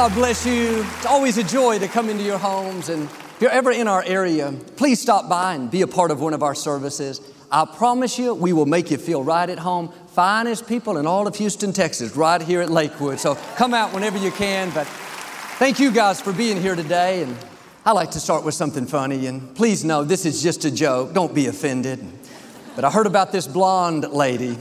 God bless you. It's always a joy to come into your homes. And if you're ever in our area, please stop by and be a part of one of our services. I promise you, we will make you feel right at home. Finest people in all of Houston, Texas, right here at Lakewood. So come out whenever you can. But thank you guys for being here today. And I like to start with something funny. And please know this is just a joke. Don't be offended. But I heard about this blonde lady.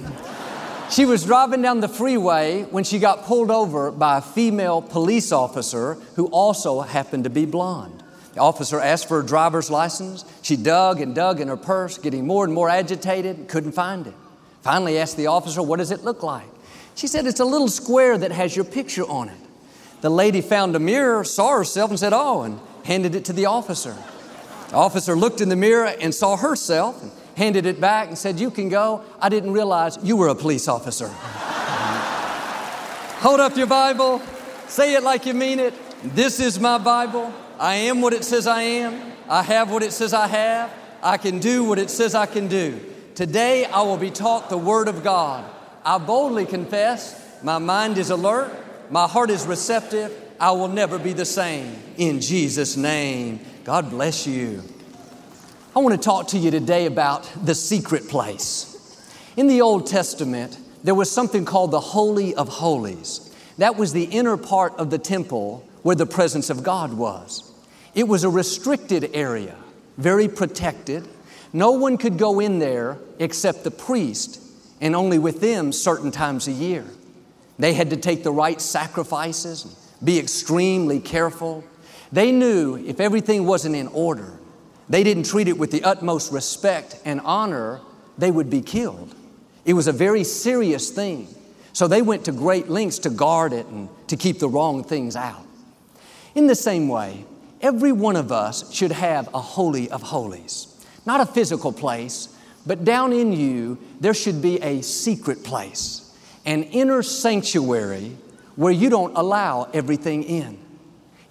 She was driving down the freeway when she got pulled over by a female police officer who also happened to be blonde. The officer asked for her driver's license. She dug and dug in her purse, getting more and more agitated, couldn't find it. Finally asked the officer, What does it look like? She said, It's a little square that has your picture on it. The lady found a mirror, saw herself, and said, Oh, and handed it to the officer. The officer looked in the mirror and saw herself handed it back and said, You can go. I didn't realize you were a police officer. Hold up your Bible, say it like you mean it. This is my Bible. I am what it says I am. I have what it says I have. I can do what it says I can do. Today I will be taught the Word of God. I boldly confess, my mind is alert, my heart is receptive. I will never be the same. In Jesus' name, God bless you. I want to talk to you today about the secret place. In the Old Testament, there was something called the Holy of Holies. That was the inner part of the temple where the presence of God was. It was a restricted area, very protected. No one could go in there except the priest, and only with them certain times a year. They had to take the right sacrifices, be extremely careful. They knew if everything wasn't in order, they didn't treat it with the utmost respect and honor, they would be killed. It was a very serious thing. So they went to great lengths to guard it and to keep the wrong things out. In the same way, every one of us should have a holy of holies. Not a physical place, but down in you, there should be a secret place, an inner sanctuary where you don't allow everything in.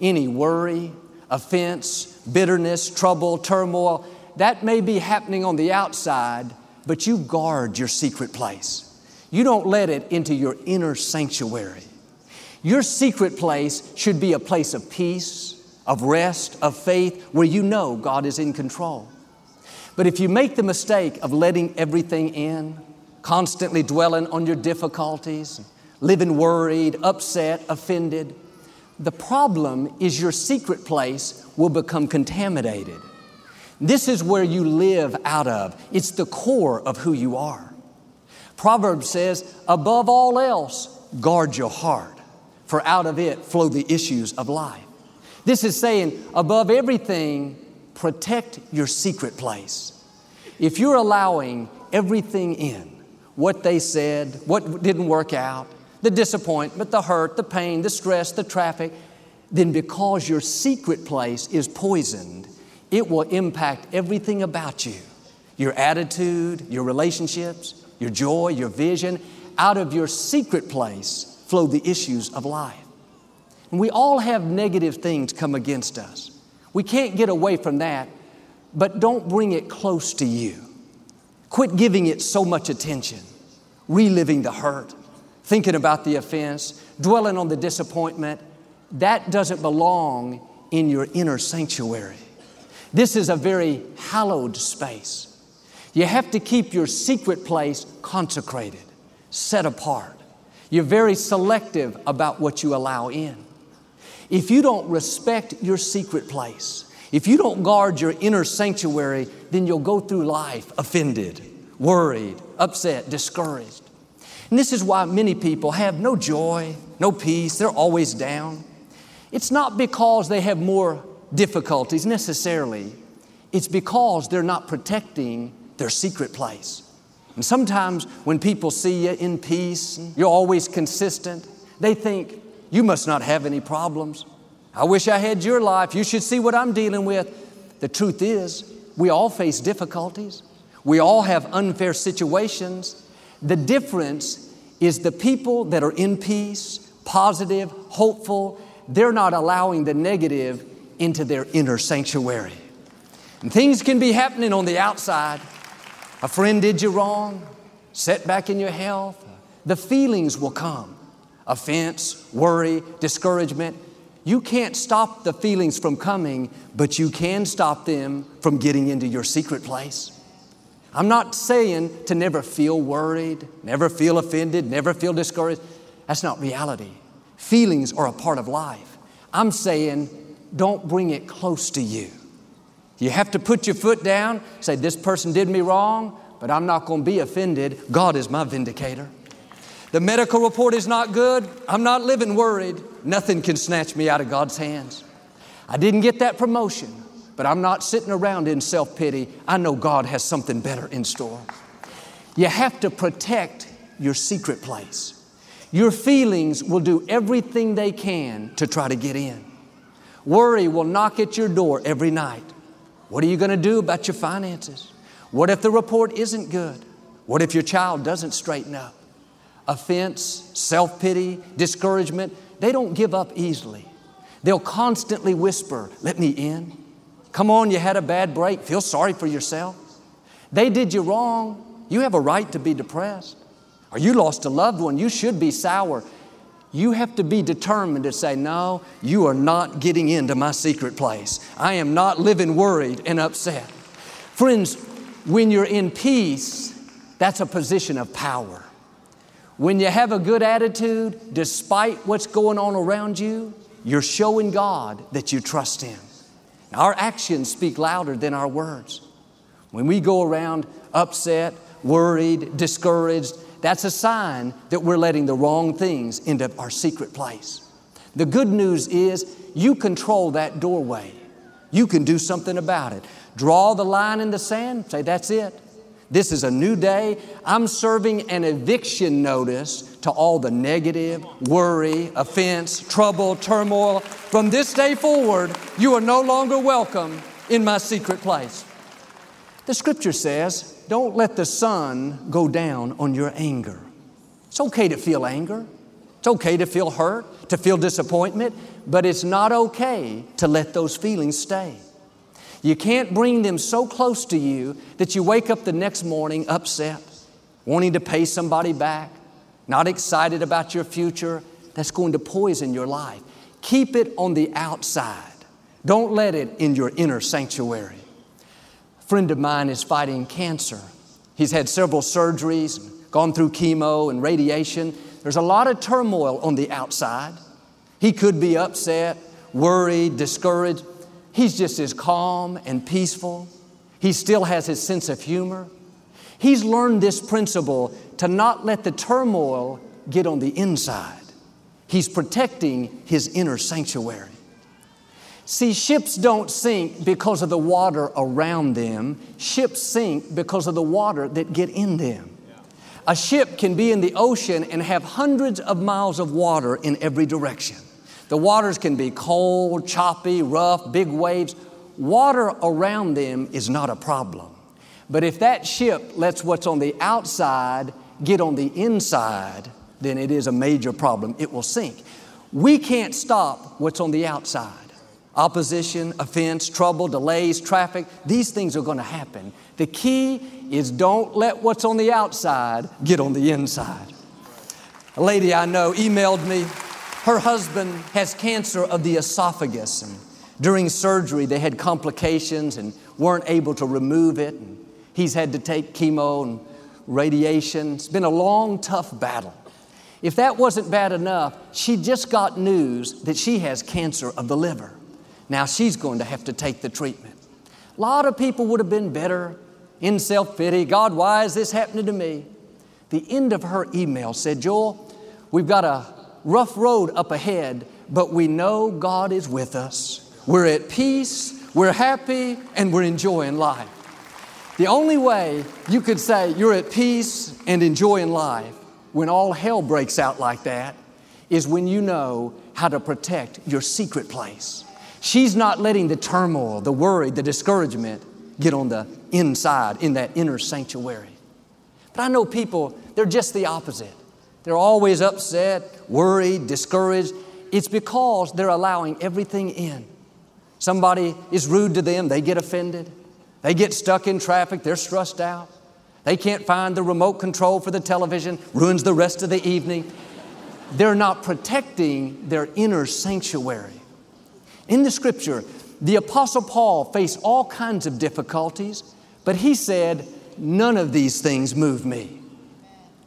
Any worry, offense, bitterness, trouble, turmoil, that may be happening on the outside, but you guard your secret place. You don't let it into your inner sanctuary. Your secret place should be a place of peace, of rest, of faith, where you know God is in control. But if you make the mistake of letting everything in, constantly dwelling on your difficulties, living worried, upset, offended, the problem is your secret place will become contaminated. This is where you live out of. It's the core of who you are. Proverbs says, above all else, guard your heart, for out of it flow the issues of life. This is saying, above everything, protect your secret place. If you're allowing everything in, what they said, what didn't work out, the disappointment, the hurt, the pain, the stress, the traffic, then because your secret place is poisoned, it will impact everything about you your attitude, your relationships, your joy, your vision. Out of your secret place flow the issues of life. And we all have negative things come against us. We can't get away from that, but don't bring it close to you. Quit giving it so much attention, reliving the hurt, thinking about the offense, dwelling on the disappointment, that doesn't belong in your inner sanctuary. This is a very hallowed space. You have to keep your secret place consecrated, set apart. You're very selective about what you allow in. If you don't respect your secret place, if you don't guard your inner sanctuary, then you'll go through life offended, worried, upset, discouraged. And this is why many people have no joy, no peace, they're always down. It's not because they have more difficulties necessarily, it's because they're not protecting their secret place. And sometimes when people see you in peace, you're always consistent, they think, you must not have any problems. I wish I had your life. You should see what I'm dealing with. The truth is, we all face difficulties. We all have unfair situations. The difference is the people that are in peace, positive, hopeful, they're not allowing the negative into their inner sanctuary. And things can be happening on the outside. A friend did you wrong, setback in your health. The feelings will come offense, worry, discouragement. You can't stop the feelings from coming, but you can stop them from getting into your secret place. I'm not saying to never feel worried, never feel offended, never feel discouraged. That's not reality. Feelings are a part of life. I'm saying don't bring it close to you. You have to put your foot down, say, This person did me wrong, but I'm not going to be offended. God is my vindicator. The medical report is not good. I'm not living worried. Nothing can snatch me out of God's hands. I didn't get that promotion, but I'm not sitting around in self pity. I know God has something better in store. You have to protect your secret place. Your feelings will do everything they can to try to get in. Worry will knock at your door every night. What are you going to do about your finances? What if the report isn't good? What if your child doesn't straighten up? Offense, self pity, discouragement, they don't give up easily. They'll constantly whisper, Let me in. Come on, you had a bad break. Feel sorry for yourself. They did you wrong. You have a right to be depressed. Or you lost a loved one. You should be sour. You have to be determined to say, No, you are not getting into my secret place. I am not living worried and upset. Friends, when you're in peace, that's a position of power. When you have a good attitude, despite what's going on around you, you're showing God that you trust Him. Our actions speak louder than our words. When we go around upset, worried, discouraged, that's a sign that we're letting the wrong things into our secret place. The good news is you control that doorway. You can do something about it. Draw the line in the sand, say, that's it. This is a new day. I'm serving an eviction notice to all the negative, worry, offense, trouble, turmoil. From this day forward, you are no longer welcome in my secret place. The scripture says, don't let the sun go down on your anger. It's okay to feel anger. It's okay to feel hurt, to feel disappointment, but it's not okay to let those feelings stay. You can't bring them so close to you that you wake up the next morning upset, wanting to pay somebody back, not excited about your future. That's going to poison your life. Keep it on the outside. Don't let it in your inner sanctuary A friend of mine is fighting cancer. He's had several surgeries, gone through chemo and radiation. There's a lot of turmoil on the outside. He could be upset, worried, discouraged. He's just as calm and peaceful. He still has his sense of humor. He's learned this principle to not let the turmoil get on the inside. He's protecting his inner sanctuary. See, ships don't sink because of the water around them. Ships sink because of the water that get in them. A ship can be in the ocean and have hundreds of miles of water in every direction. The waters can be cold, choppy, rough, big waves. Water around them is not a problem. But if that ship lets what's on the outside get on the inside, then it is a major problem. It will sink. We can't stop what's on the outside opposition, offense, trouble, delays, traffic. These things are going to happen. The key is don't let what's on the outside get on the inside. A lady I know emailed me. Her husband has cancer of the esophagus. And during surgery, they had complications and weren't able to remove it. And he's had to take chemo and radiation. It's been a long, tough battle. If that wasn't bad enough, she just got news that she has cancer of the liver. Now she's going to have to take the treatment. A lot of people would have been better in self pity. God, why is this happening to me? The end of her email said, Joel, we've got a rough road up ahead, but we know God is with us. We're at peace, we're happy, and we're enjoying life. The only way you could say you're at peace and enjoying life when all hell breaks out like that is when you know how to protect your secret place. She's not letting the turmoil, the worry, the discouragement get on the inside, in that inner sanctuary. But I know people, they're just the opposite. They're always upset, worried, discouraged. It's because they're allowing everything in. Somebody is rude to them, they get offended. They get stuck in traffic, they're stressed out. They can't find the remote control for the television, ruins the rest of the evening. They're not protecting their inner sanctuary. In the scripture, the Apostle Paul faced all kinds of difficulties, but he said, None of these things move me.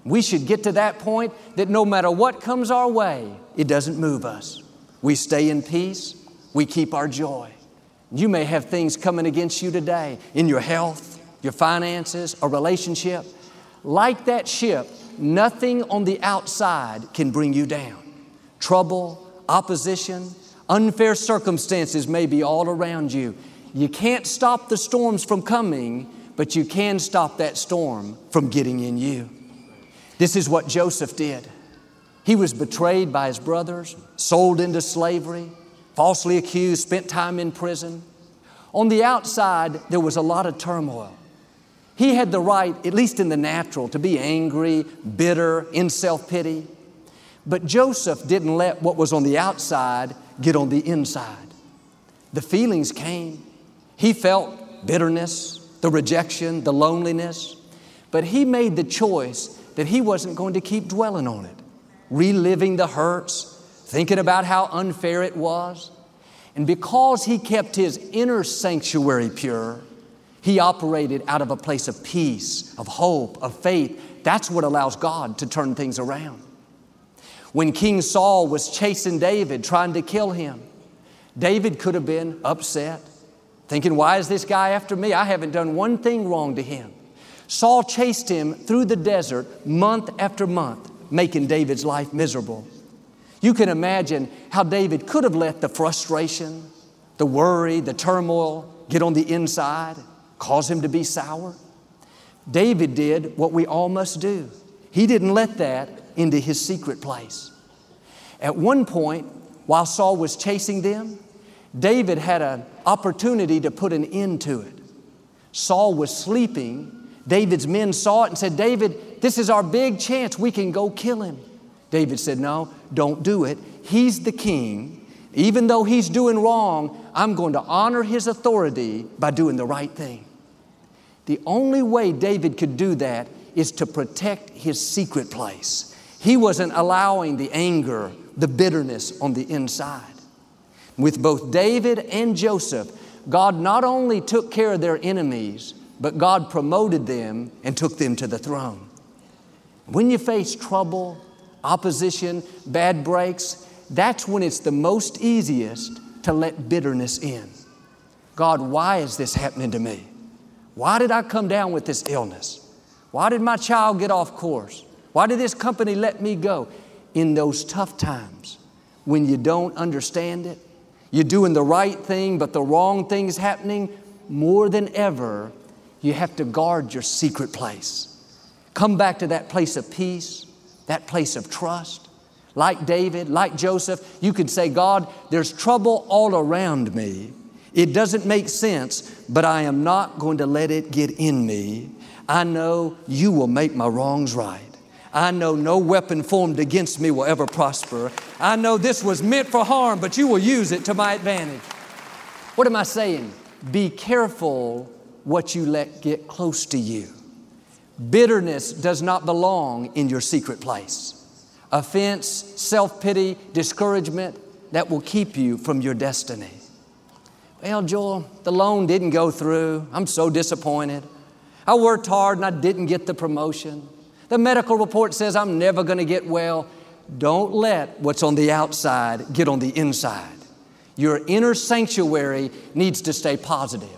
We should get to that point that no matter what comes our way, it doesn't move us. We stay in peace, we keep our joy. You may have things coming against you today in your health, your finances, a relationship. Like that ship, nothing on the outside can bring you down. Trouble, opposition, unfair circumstances may be all around you. You can't stop the storms from coming, but you can stop that storm from getting in you. This is what Joseph did. He was betrayed by his brothers, sold into slavery, falsely accused, spent time in prison. On the outside, there was a lot of turmoil. He had the right, at least in the natural, to be angry, bitter, in self pity. But Joseph didn't let what was on the outside get on the inside. The feelings came. He felt bitterness, the rejection, the loneliness, but he made the choice that he wasn't going to keep dwelling on it, reliving the hurts, thinking about how unfair it was. And because he kept his inner sanctuary pure, he operated out of a place of peace, of hope, of faith. That's what allows God to turn things around. When King Saul was chasing David, trying to kill him, David could have been upset, thinking, Why is this guy after me? I haven't done one thing wrong to him. Saul chased him through the desert month after month, making David's life miserable. You can imagine how David could have let the frustration, the worry, the turmoil get on the inside, cause him to be sour. David did what we all must do. He didn't let that into his secret place. At one point, while Saul was chasing them, David had an opportunity to put an end to it. Saul was sleeping. David's men saw it and said, David, this is our big chance. We can go kill him. David said, No, don't do it. He's the king. Even though he's doing wrong, I'm going to honor his authority by doing the right thing. The only way David could do that is to protect his secret place. He wasn't allowing the anger, the bitterness on the inside. With both David and Joseph, God not only took care of their enemies, but God promoted them and took them to the throne. When you face trouble, opposition, bad breaks, that's when it's the most easiest to let bitterness in. God, why is this happening to me? Why did I come down with this illness? Why did my child get off course? Why did this company let me go? In those tough times, when you don't understand it, you're doing the right thing, but the wrong thing is happening, more than ever, you have to guard your secret place. Come back to that place of peace, that place of trust. Like David, like Joseph, you could say, God, there's trouble all around me. It doesn't make sense, but I am not going to let it get in me. I know you will make my wrongs right. I know no weapon formed against me will ever prosper. I know this was meant for harm, but you will use it to my advantage. What am I saying? Be careful what you let get close to you. Bitterness does not belong in your secret place. Offense, self pity, discouragement, that will keep you from your destiny. Well, Joel, the loan didn't go through. I'm so disappointed. I worked hard and I didn't get the promotion. The medical report says I'm never going to get well. Don't let what's on the outside get on the inside. Your inner sanctuary needs to stay positive,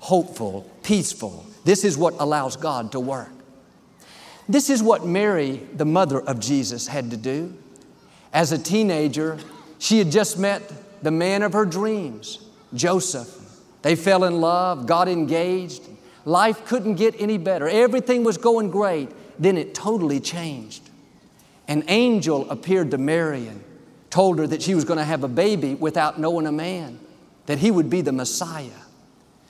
hopeful, peaceful. This is what allows God to work. This is what Mary, the mother of Jesus, had to do. As a teenager, she had just met the man of her dreams, Joseph. They fell in love, got engaged. Life couldn't get any better. Everything was going great. Then it totally changed. An angel appeared to Mary and told her that she was going to have a baby without knowing a man, that he would be the Messiah.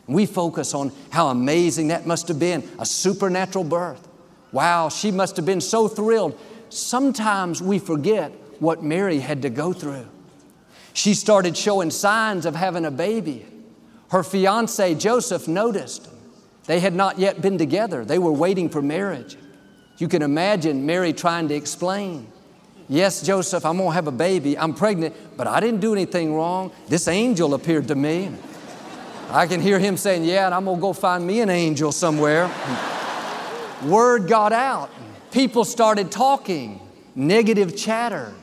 We focus on how amazing that must have been a supernatural birth. Wow, she must have been so thrilled. Sometimes we forget what Mary had to go through. She started showing signs of having a baby. Her fiance Joseph noticed. They had not yet been together, they were waiting for marriage. You can imagine Mary trying to explain. Yes, Joseph, I'm gonna have a baby. I'm pregnant, but I didn't do anything wrong. This angel appeared to me. I can hear him saying, Yeah, and I'm gonna go find me an angel somewhere. Word got out. People started talking, negative chatter.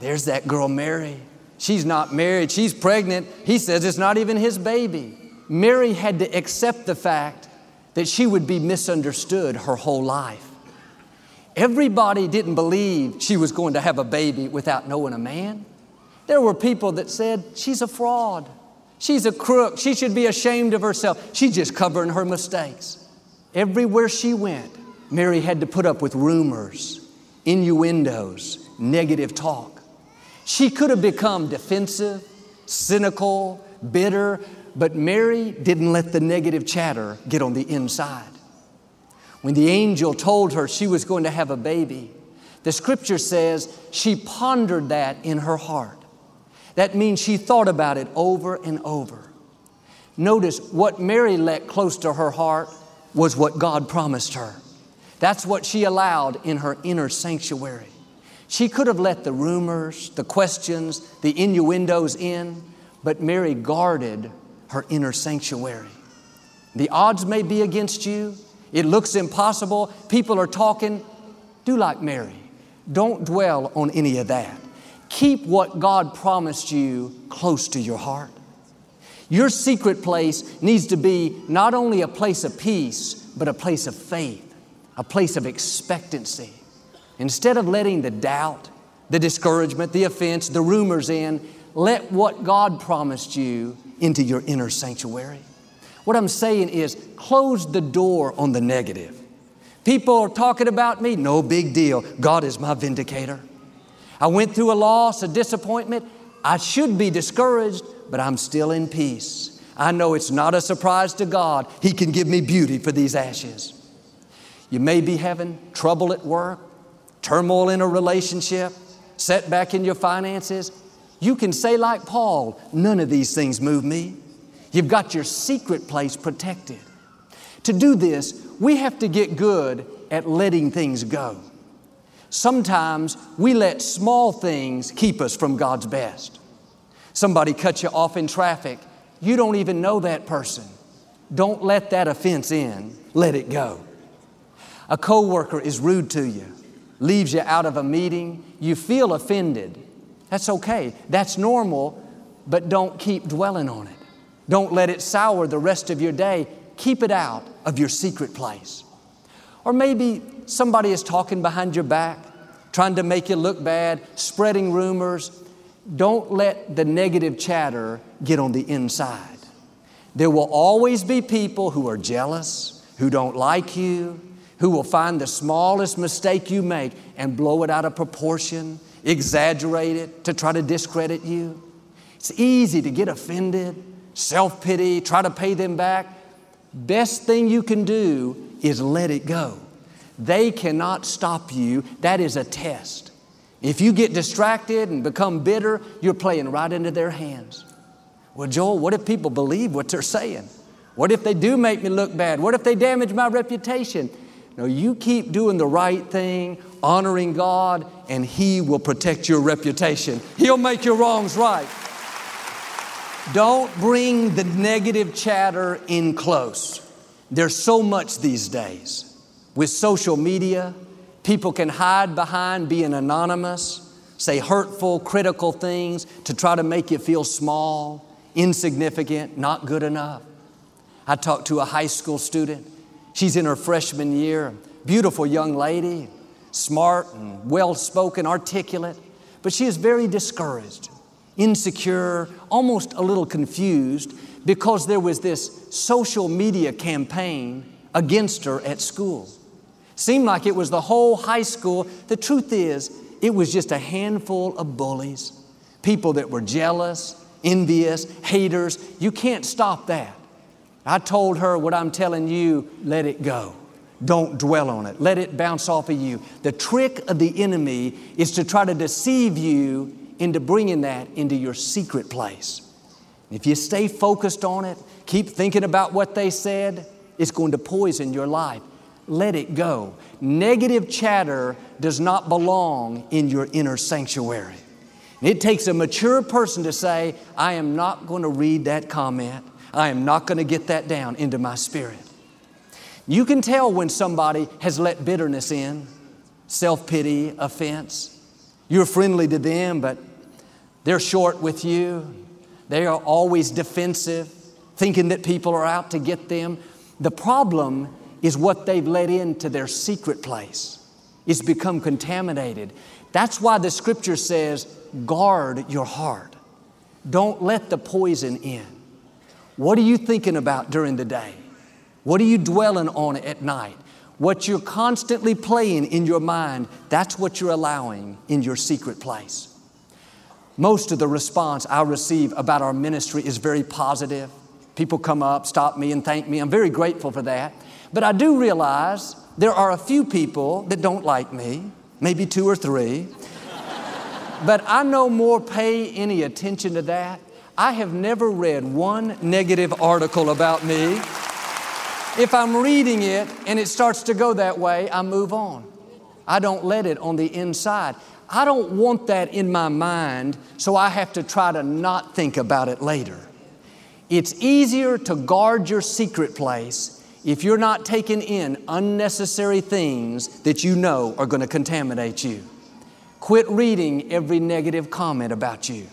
There's that girl, Mary. She's not married, she's pregnant. He says it's not even his baby. Mary had to accept the fact that she would be misunderstood her whole life. Everybody didn't believe she was going to have a baby without knowing a man. There were people that said, She's a fraud. She's a crook. She should be ashamed of herself. She's just covering her mistakes. Everywhere she went, Mary had to put up with rumors, innuendos, negative talk. She could have become defensive, cynical, bitter, but Mary didn't let the negative chatter get on the inside. When the angel told her she was going to have a baby, the scripture says she pondered that in her heart. That means she thought about it over and over. Notice what Mary let close to her heart was what God promised her. That's what she allowed in her inner sanctuary. She could have let the rumors, the questions, the innuendos in, but Mary guarded her inner sanctuary. The odds may be against you, it looks impossible. People are talking. Do like Mary. Don't dwell on any of that. Keep what God promised you close to your heart. Your secret place needs to be not only a place of peace, but a place of faith, a place of expectancy. Instead of letting the doubt, the discouragement, the offense, the rumors in, let what God promised you into your inner sanctuary. What I'm saying is, close the door on the negative. People are talking about me, no big deal. God is my vindicator. I went through a loss, a disappointment. I should be discouraged, but I'm still in peace. I know it's not a surprise to God. He can give me beauty for these ashes. You may be having trouble at work, turmoil in a relationship, setback in your finances. You can say, like Paul, none of these things move me. You've got your secret place protected. To do this, we have to get good at letting things go. Sometimes we let small things keep us from God's best. Somebody cuts you off in traffic, you don't even know that person. Don't let that offense in, let it go. A coworker is rude to you, leaves you out of a meeting, you feel offended. That's okay. That's normal, but don't keep dwelling on it. Don't let it sour the rest of your day. Keep it out of your secret place. Or maybe somebody is talking behind your back, trying to make you look bad, spreading rumors. Don't let the negative chatter get on the inside. There will always be people who are jealous, who don't like you, who will find the smallest mistake you make and blow it out of proportion, exaggerate it to try to discredit you. It's easy to get offended self pity, try to pay them back. Best thing you can do is let it go. They cannot stop you. That is a test. If you get distracted and become bitter, you're playing right into their hands. Well, Joel, what if people believe what they're saying? What if they do make me look bad? What if they damage my reputation? No, you keep doing the right thing, honoring God, and He will protect your reputation. He'll make your wrongs right. Don't bring the negative chatter in close. There's so much these days. With social media, people can hide behind being anonymous, say hurtful, critical things to try to make you feel small, insignificant, not good enough. I talked to a high school student. She's in her freshman year, beautiful young lady, smart and well spoken, articulate, but she is very discouraged insecure, almost a little confused because there was this social media campaign against her at school. Seemed like it was the whole high school. The truth is, it was just a handful of bullies. people that were jealous, envious, haters. You can't stop that. I told her what I'm telling you, let it go. Don't dwell on it. Let it bounce off of you. The trick of the enemy is to try to deceive you into bringing that into your secret place. If you stay focused on it, keep thinking about what they said, it's going to poison your life. Let it go. Negative chatter does not belong in your inner sanctuary. It takes a mature person to say, I am not going to read that comment. I am not going to get that down into my spirit. You can tell when somebody has let bitterness in, self pity, offense. You're friendly to them, but they're short with you. They are always defensive, thinking that people are out to get them. The problem is what they've let into their secret place. It's become contaminated. That's why the scripture says, guard your heart. Don't let the poison in. What are you thinking about during the day? What are you dwelling on at night? What you're constantly playing in your mind, that's what you're allowing in your secret place. Most of the response I receive about our ministry is very positive. People come up, stop me, and thank me. I'm very grateful for that. But I do realize there are a few people that don't like me, maybe two or three. but I no more pay any attention to that. I have never read one negative article about me. If I'm reading it and it starts to go that way, I move on. I don't let it on the inside. I don't want that in my mind, so I have to try to not think about it later. It's easier to guard your secret place if you're not taking in unnecessary things that you know are going to contaminate you. Quit reading every negative comment about you.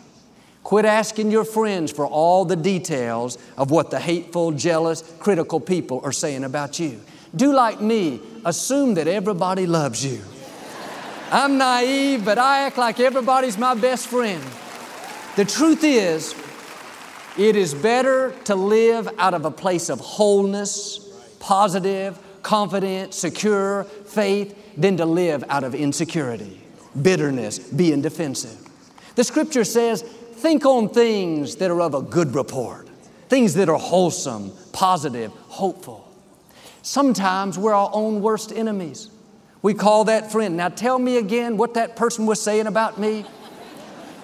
Quit asking your friends for all the details of what the hateful, jealous, critical people are saying about you. Do like me, assume that everybody loves you. I'm naive, but I act like everybody's my best friend. The truth is, it is better to live out of a place of wholeness, positive, confident, secure faith than to live out of insecurity, bitterness, being defensive. The scripture says, think on things that are of a good report, things that are wholesome, positive, hopeful. Sometimes we're our own worst enemies. We call that friend. Now tell me again what that person was saying about me.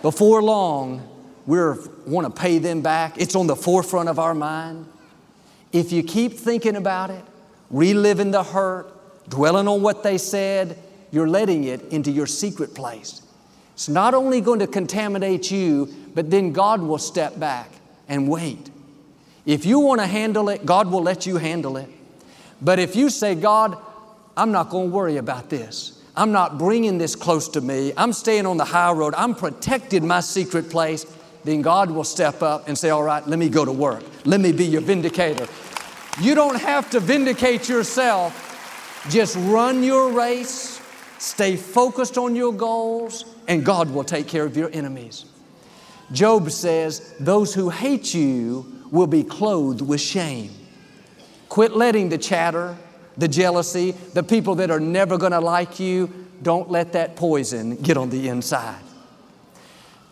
Before long, we want to pay them back. It's on the forefront of our mind. If you keep thinking about it, reliving the hurt, dwelling on what they said, you're letting it into your secret place. It's not only going to contaminate you, but then God will step back and wait. If you want to handle it, God will let you handle it. But if you say, God, I'm not going to worry about this. I'm not bringing this close to me. I'm staying on the high road. I'm protecting my secret place then God will step up and say, All right, let me go to work. Let me be your vindicator. You don't have to vindicate yourself. Just run your race, stay focused on your goals, and God will take care of your enemies. Job says, Those who hate you will be clothed with shame. Quit letting the chatter, the jealousy, the people that are never going to like you, don't let that poison get on the inside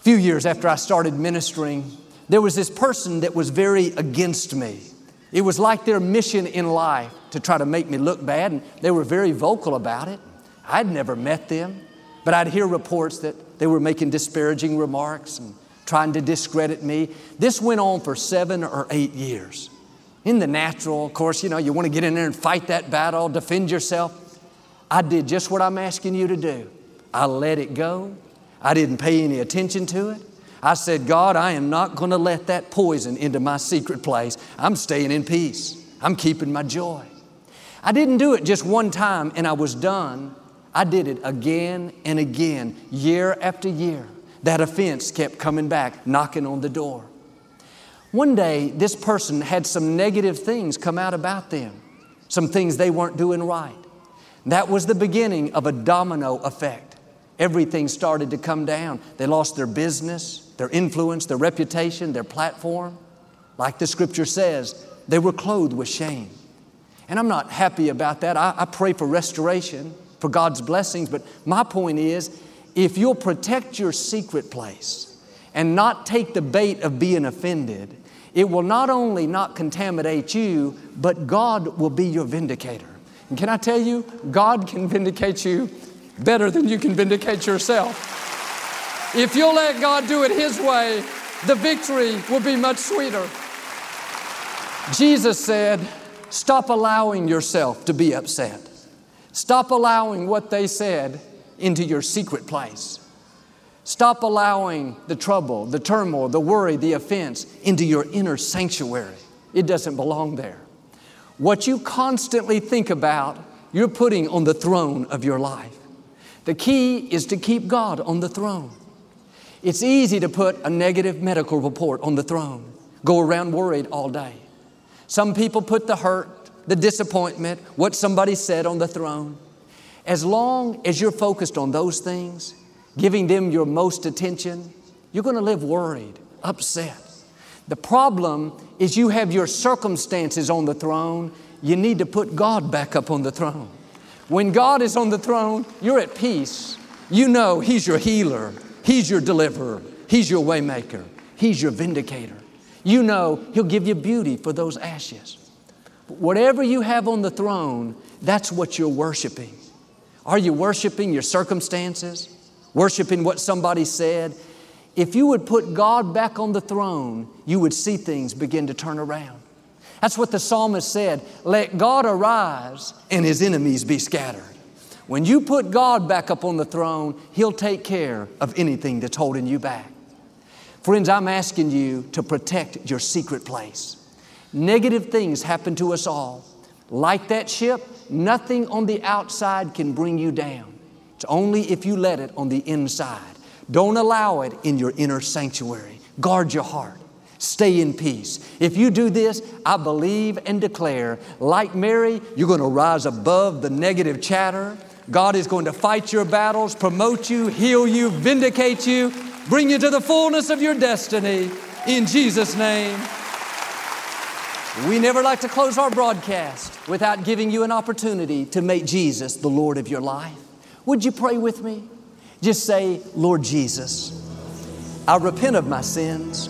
few years after I started ministering, there was this person that was very against me. It was like their mission in life to try to make me look bad, and they were very vocal about it. I'd never met them, but I'd hear reports that they were making disparaging remarks and trying to discredit me. This went on for seven or eight years. In the natural, of course, you know, you want to get in there and fight that battle, defend yourself. I did just what I'm asking you to do. I let it go. I didn't pay any attention to it. I said, God, I am not going to let that poison into my secret place. I'm staying in peace. I'm keeping my joy. I didn't do it just one time and I was done. I did it again and again, year after year. That offense kept coming back, knocking on the door. One day, this person had some negative things come out about them, some things they weren't doing right. That was the beginning of a domino effect. Everything started to come down. They lost their business, their influence, their reputation, their platform. Like the scripture says, they were clothed with shame. And I'm not happy about that. I, I pray for restoration, for God's blessings. But my point is if you'll protect your secret place and not take the bait of being offended, it will not only not contaminate you, but God will be your vindicator. And can I tell you, God can vindicate you better than you can vindicate yourself. If you'll let God do it His way, the victory will be much sweeter. Jesus said, Stop allowing yourself to be upset. Stop allowing what they said into your secret place. Stop allowing the trouble, the turmoil, the worry, the offense into your inner sanctuary. It doesn't belong there. What you constantly think about, you're putting on the throne of your life. The key is to keep God on the throne. It's easy to put a negative medical report on the throne, go around worried all day. Some people put the hurt, the disappointment, what somebody said on the throne. As long as you're focused on those things, giving them your most attention, you're going to live worried, upset. The problem is you have your circumstances on the throne. You need to put God back up on the throne. When God is on the throne, you're at peace. You know He's your healer, He's your deliverer, He's your waymaker, He's your vindicator. You know He'll give you beauty for those ashes. But whatever you have on the throne, that's what you're worshiping. Are you worshiping your circumstances? Worshiping what somebody said? If you would put God back on the throne, you would see things begin to turn around. That's what the psalmist said let God arise and his enemies be scattered. When you put God back up on the throne, He'll take care of anything that's holding you back. Friends, I'm asking you to protect your secret place. Negative things happen to us all. Like that ship, nothing on the outside can bring you down. It's only if you let it on the inside. Don't allow it in your inner sanctuary. Guard your heart. Stay in peace. If you do this, I believe and declare, like Mary, you're going to rise above the negative chatter. God is going to fight your battles, promote you, heal you, vindicate you, bring you to the fullness of your destiny in Jesus' name. We never like to close our broadcast without giving you an opportunity to make Jesus the Lord of your life. Would you pray with me? Just say, Lord Jesus, I repent of my sins.